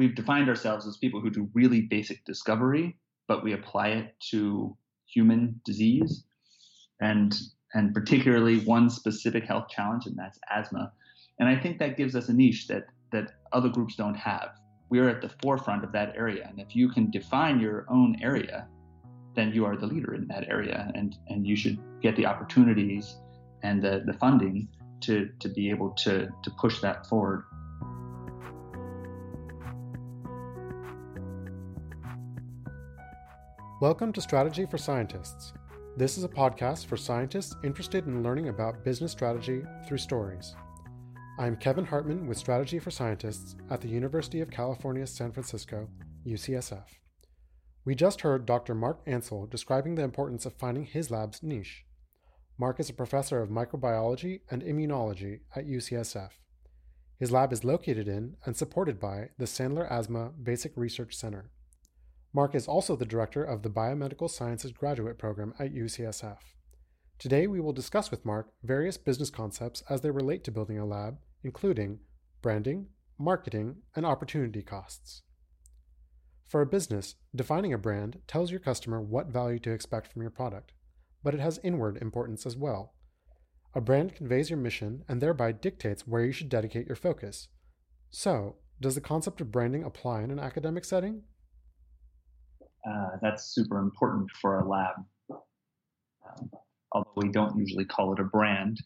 we've defined ourselves as people who do really basic discovery, but we apply it to human disease, and and particularly one specific health challenge, and that's asthma. And I think that gives us a niche that that other groups don't have. We're at the forefront of that area, and if you can define your own area, then you are the leader in that area, and and you should get the opportunities and the, the funding to to be able to to push that forward. Welcome to Strategy for Scientists. This is a podcast for scientists interested in learning about business strategy through stories. I'm Kevin Hartman with Strategy for Scientists at the University of California, San Francisco, UCSF. We just heard Dr. Mark Ansel describing the importance of finding his lab's niche. Mark is a professor of microbiology and immunology at UCSF. His lab is located in and supported by the Sandler Asthma Basic Research Center. Mark is also the director of the Biomedical Sciences Graduate Program at UCSF. Today, we will discuss with Mark various business concepts as they relate to building a lab, including branding, marketing, and opportunity costs. For a business, defining a brand tells your customer what value to expect from your product, but it has inward importance as well. A brand conveys your mission and thereby dictates where you should dedicate your focus. So, does the concept of branding apply in an academic setting? Uh, that's super important for a lab. Um, although we don't usually call it a brand,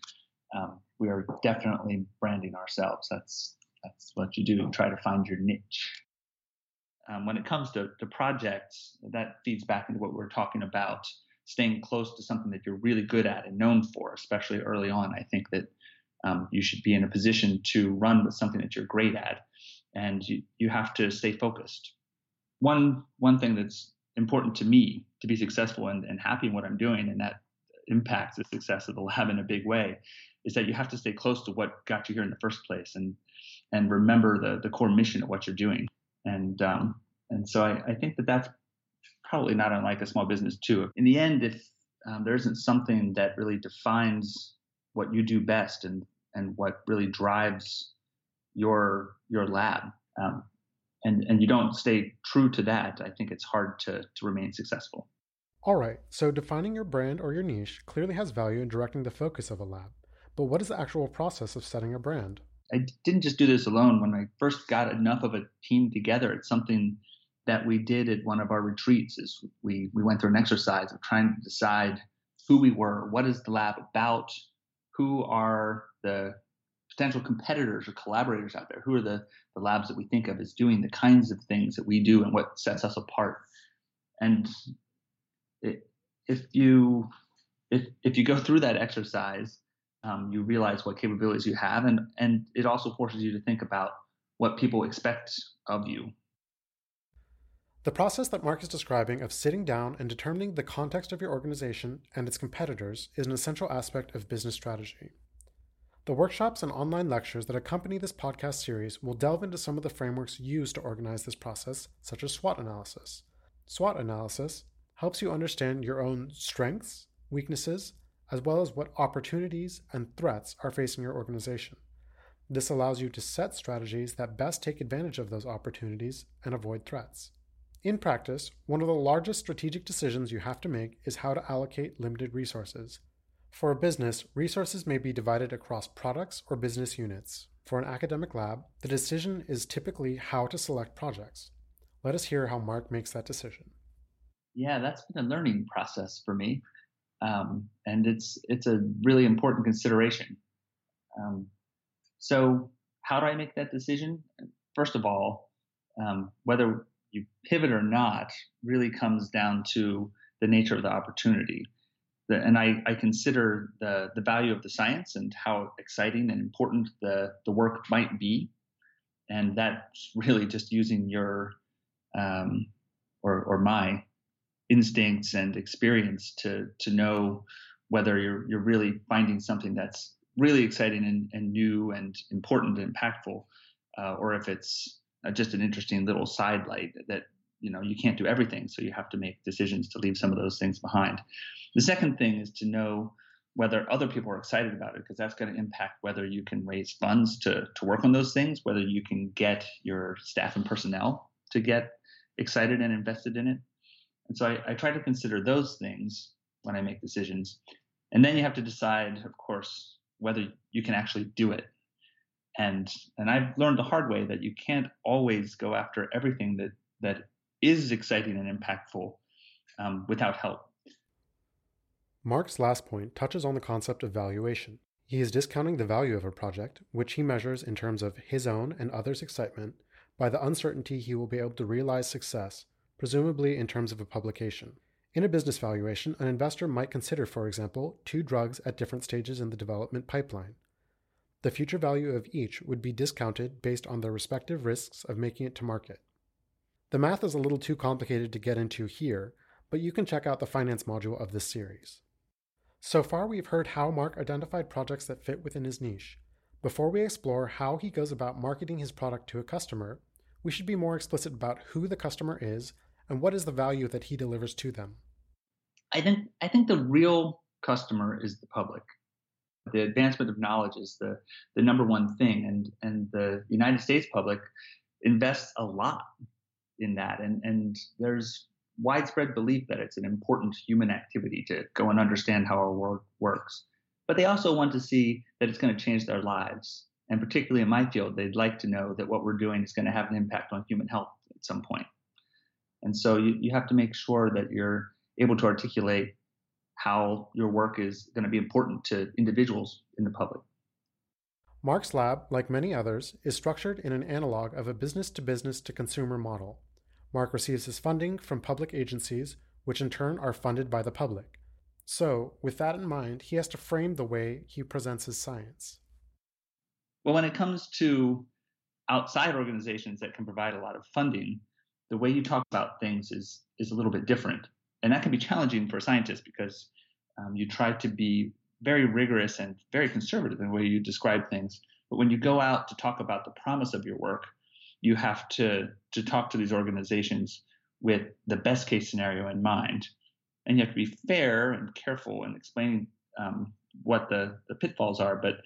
um, we are definitely branding ourselves. That's that's what you do. Try to find your niche. Um, when it comes to, to projects, that feeds back into what we are talking about. Staying close to something that you're really good at and known for, especially early on. I think that um, you should be in a position to run with something that you're great at, and you, you have to stay focused one one thing that's important to me to be successful and, and happy in what I'm doing, and that impacts the success of the lab in a big way, is that you have to stay close to what got you here in the first place, and and remember the the core mission of what you're doing. And um, and so I, I think that that's probably not unlike a small business too. In the end, if um, there isn't something that really defines what you do best and and what really drives your your lab, um, and and you don't stay true to that, I think it's hard to to remain successful. All right, so defining your brand or your niche clearly has value in directing the focus of a lab. But what is the actual process of setting a brand? I didn't just do this alone. When I first got enough of a team together, it's something that we did at one of our retreats. Is we we went through an exercise of trying to decide who we were, what is the lab about, who are the potential competitors or collaborators out there? Who are the, the labs that we think of as doing the kinds of things that we do and what sets us apart? And it, if you if if you go through that exercise, um, you realize what capabilities you have, and and it also forces you to think about what people expect of you. The process that Mark is describing of sitting down and determining the context of your organization and its competitors is an essential aspect of business strategy. The workshops and online lectures that accompany this podcast series will delve into some of the frameworks used to organize this process, such as SWOT analysis. SWOT analysis helps you understand your own strengths, weaknesses, as well as what opportunities and threats are facing your organization. This allows you to set strategies that best take advantage of those opportunities and avoid threats. In practice, one of the largest strategic decisions you have to make is how to allocate limited resources, for a business, resources may be divided across products or business units. For an academic lab, the decision is typically how to select projects. Let us hear how Mark makes that decision. Yeah, that's been a learning process for me, um, and it's it's a really important consideration. Um, so, how do I make that decision? First of all, um, whether you pivot or not really comes down to the nature of the opportunity the, and I, I consider the, the value of the science and how exciting and important the, the work might be. And that's really just using your um, or, or my instincts and experience to, to know whether you're, you're really finding something that's really exciting and, and new and important and impactful, uh, or if it's uh, just an interesting little sidelight that you know you can't do everything so you have to make decisions to leave some of those things behind the second thing is to know whether other people are excited about it, because that's going to impact whether you can raise funds to, to work on those things, whether you can get your staff and personnel to get excited and invested in it. And so I, I try to consider those things when I make decisions. And then you have to decide, of course, whether you can actually do it. And and I've learned the hard way that you can't always go after everything that that is exciting and impactful um, without help. Mark's last point touches on the concept of valuation. He is discounting the value of a project, which he measures in terms of his own and others' excitement, by the uncertainty he will be able to realize success, presumably in terms of a publication. In a business valuation, an investor might consider, for example, two drugs at different stages in the development pipeline. The future value of each would be discounted based on their respective risks of making it to market. The math is a little too complicated to get into here, but you can check out the finance module of this series. So far, we've heard how Mark identified projects that fit within his niche. Before we explore how he goes about marketing his product to a customer, we should be more explicit about who the customer is and what is the value that he delivers to them. I think I think the real customer is the public. The advancement of knowledge is the the number one thing, and and the United States public invests a lot in that, and and there's widespread belief that it's an important human activity to go and understand how our world works. But they also want to see that it's going to change their lives. And particularly in my field, they'd like to know that what we're doing is going to have an impact on human health at some point. And so you, you have to make sure that you're able to articulate how your work is going to be important to individuals in the public. Mark's lab, like many others, is structured in an analog of a business to business to consumer model. Mark receives his funding from public agencies, which in turn are funded by the public. So, with that in mind, he has to frame the way he presents his science. Well, when it comes to outside organizations that can provide a lot of funding, the way you talk about things is is a little bit different, and that can be challenging for scientists because um, you try to be very rigorous and very conservative in the way you describe things. But when you go out to talk about the promise of your work, you have to to talk to these organizations with the best case scenario in mind, and you have to be fair and careful in explaining um, what the the pitfalls are. But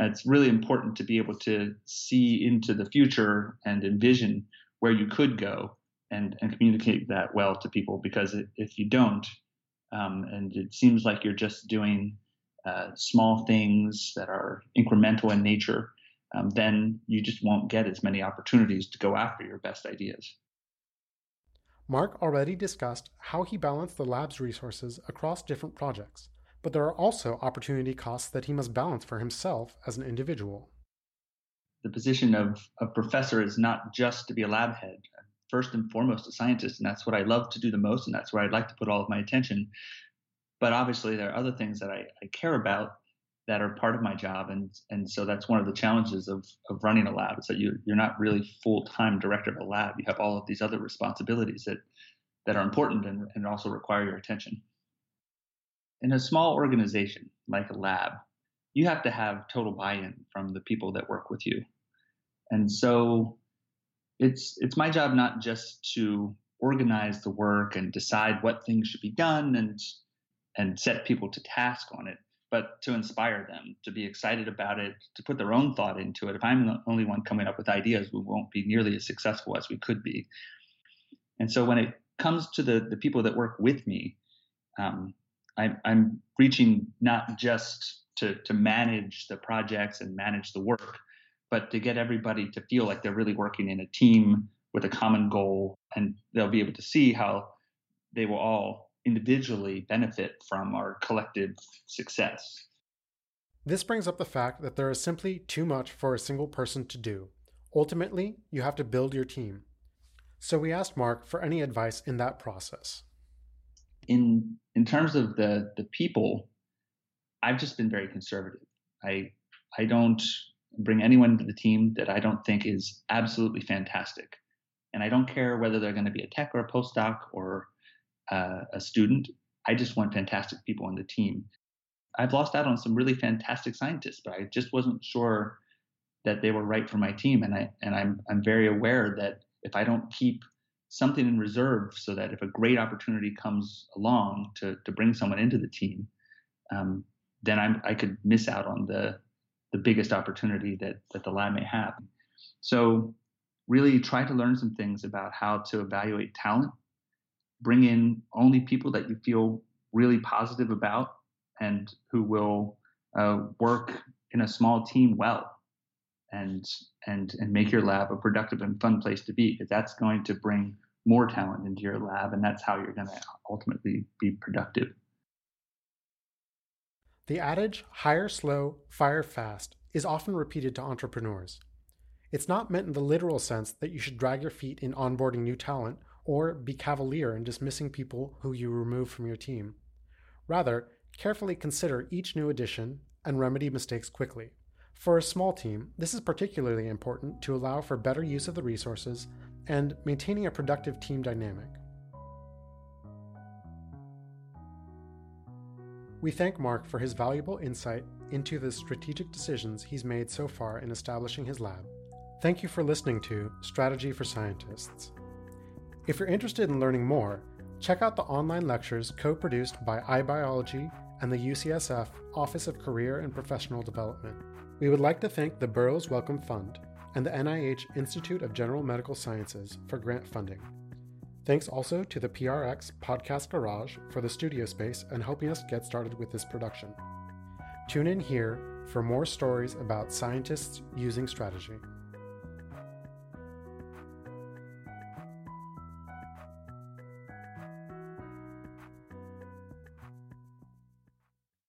it's really important to be able to see into the future and envision where you could go and and communicate that well to people because if you don't um, and it seems like you're just doing uh, small things that are incremental in nature um, then you just won't get as many opportunities to go after your best ideas. Mark already discussed how he balanced the lab's resources across different projects, but there are also opportunity costs that he must balance for himself as an individual. The position of a professor is not just to be a lab head. First and foremost, a scientist, and that's what I love to do the most, and that's where I'd like to put all of my attention. But obviously, there are other things that I, I care about that are part of my job and and so that's one of the challenges of of running a lab is that you you're not really full-time director of a lab. You have all of these other responsibilities that that are important and, and also require your attention. In a small organization like a lab you have to have total buy-in from the people that work with you. And so it's it's my job not just to organize the work and decide what things should be done and and set people to task on it but to inspire them to be excited about it, to put their own thought into it. If I'm the only one coming up with ideas, we won't be nearly as successful as we could be. And so when it comes to the, the people that work with me, um, I, I'm reaching not just to, to manage the projects and manage the work, but to get everybody to feel like they're really working in a team with a common goal. And they'll be able to see how they will all individually benefit from our collective success. This brings up the fact that there is simply too much for a single person to do. Ultimately, you have to build your team. So we asked Mark for any advice in that process. In in terms of the the people, I've just been very conservative. I I don't bring anyone into the team that I don't think is absolutely fantastic. And I don't care whether they're going to be a tech or a postdoc or uh, a student. I just want fantastic people on the team. I've lost out on some really fantastic scientists, but I just wasn't sure that they were right for my team. And I and I'm I'm very aware that if I don't keep something in reserve, so that if a great opportunity comes along to to bring someone into the team, um, then I'm, I could miss out on the the biggest opportunity that that the lab may have. So really try to learn some things about how to evaluate talent. Bring in only people that you feel really positive about and who will uh, work in a small team well and and and make your lab a productive and fun place to be because that's going to bring more talent into your lab and that's how you're going to ultimately be productive. The adage hire slow fire fast is often repeated to entrepreneurs. It's not meant in the literal sense that you should drag your feet in onboarding new talent or be cavalier in dismissing people who you remove from your team rather carefully consider each new addition and remedy mistakes quickly for a small team, this is particularly important to allow for better use of the resources and maintaining a productive team dynamic. We thank Mark for his valuable insight into the strategic decisions he's made so far in establishing his lab. Thank you for listening to Strategy for Scientists. If you're interested in learning more, check out the online lectures co produced by iBiology and the UCSF Office of Career and Professional Development. We would like to thank the Burroughs Wellcome Fund and the NIH Institute of General Medical Sciences for grant funding. Thanks also to the PRX Podcast Garage for the studio space and helping us get started with this production. Tune in here for more stories about scientists using strategy.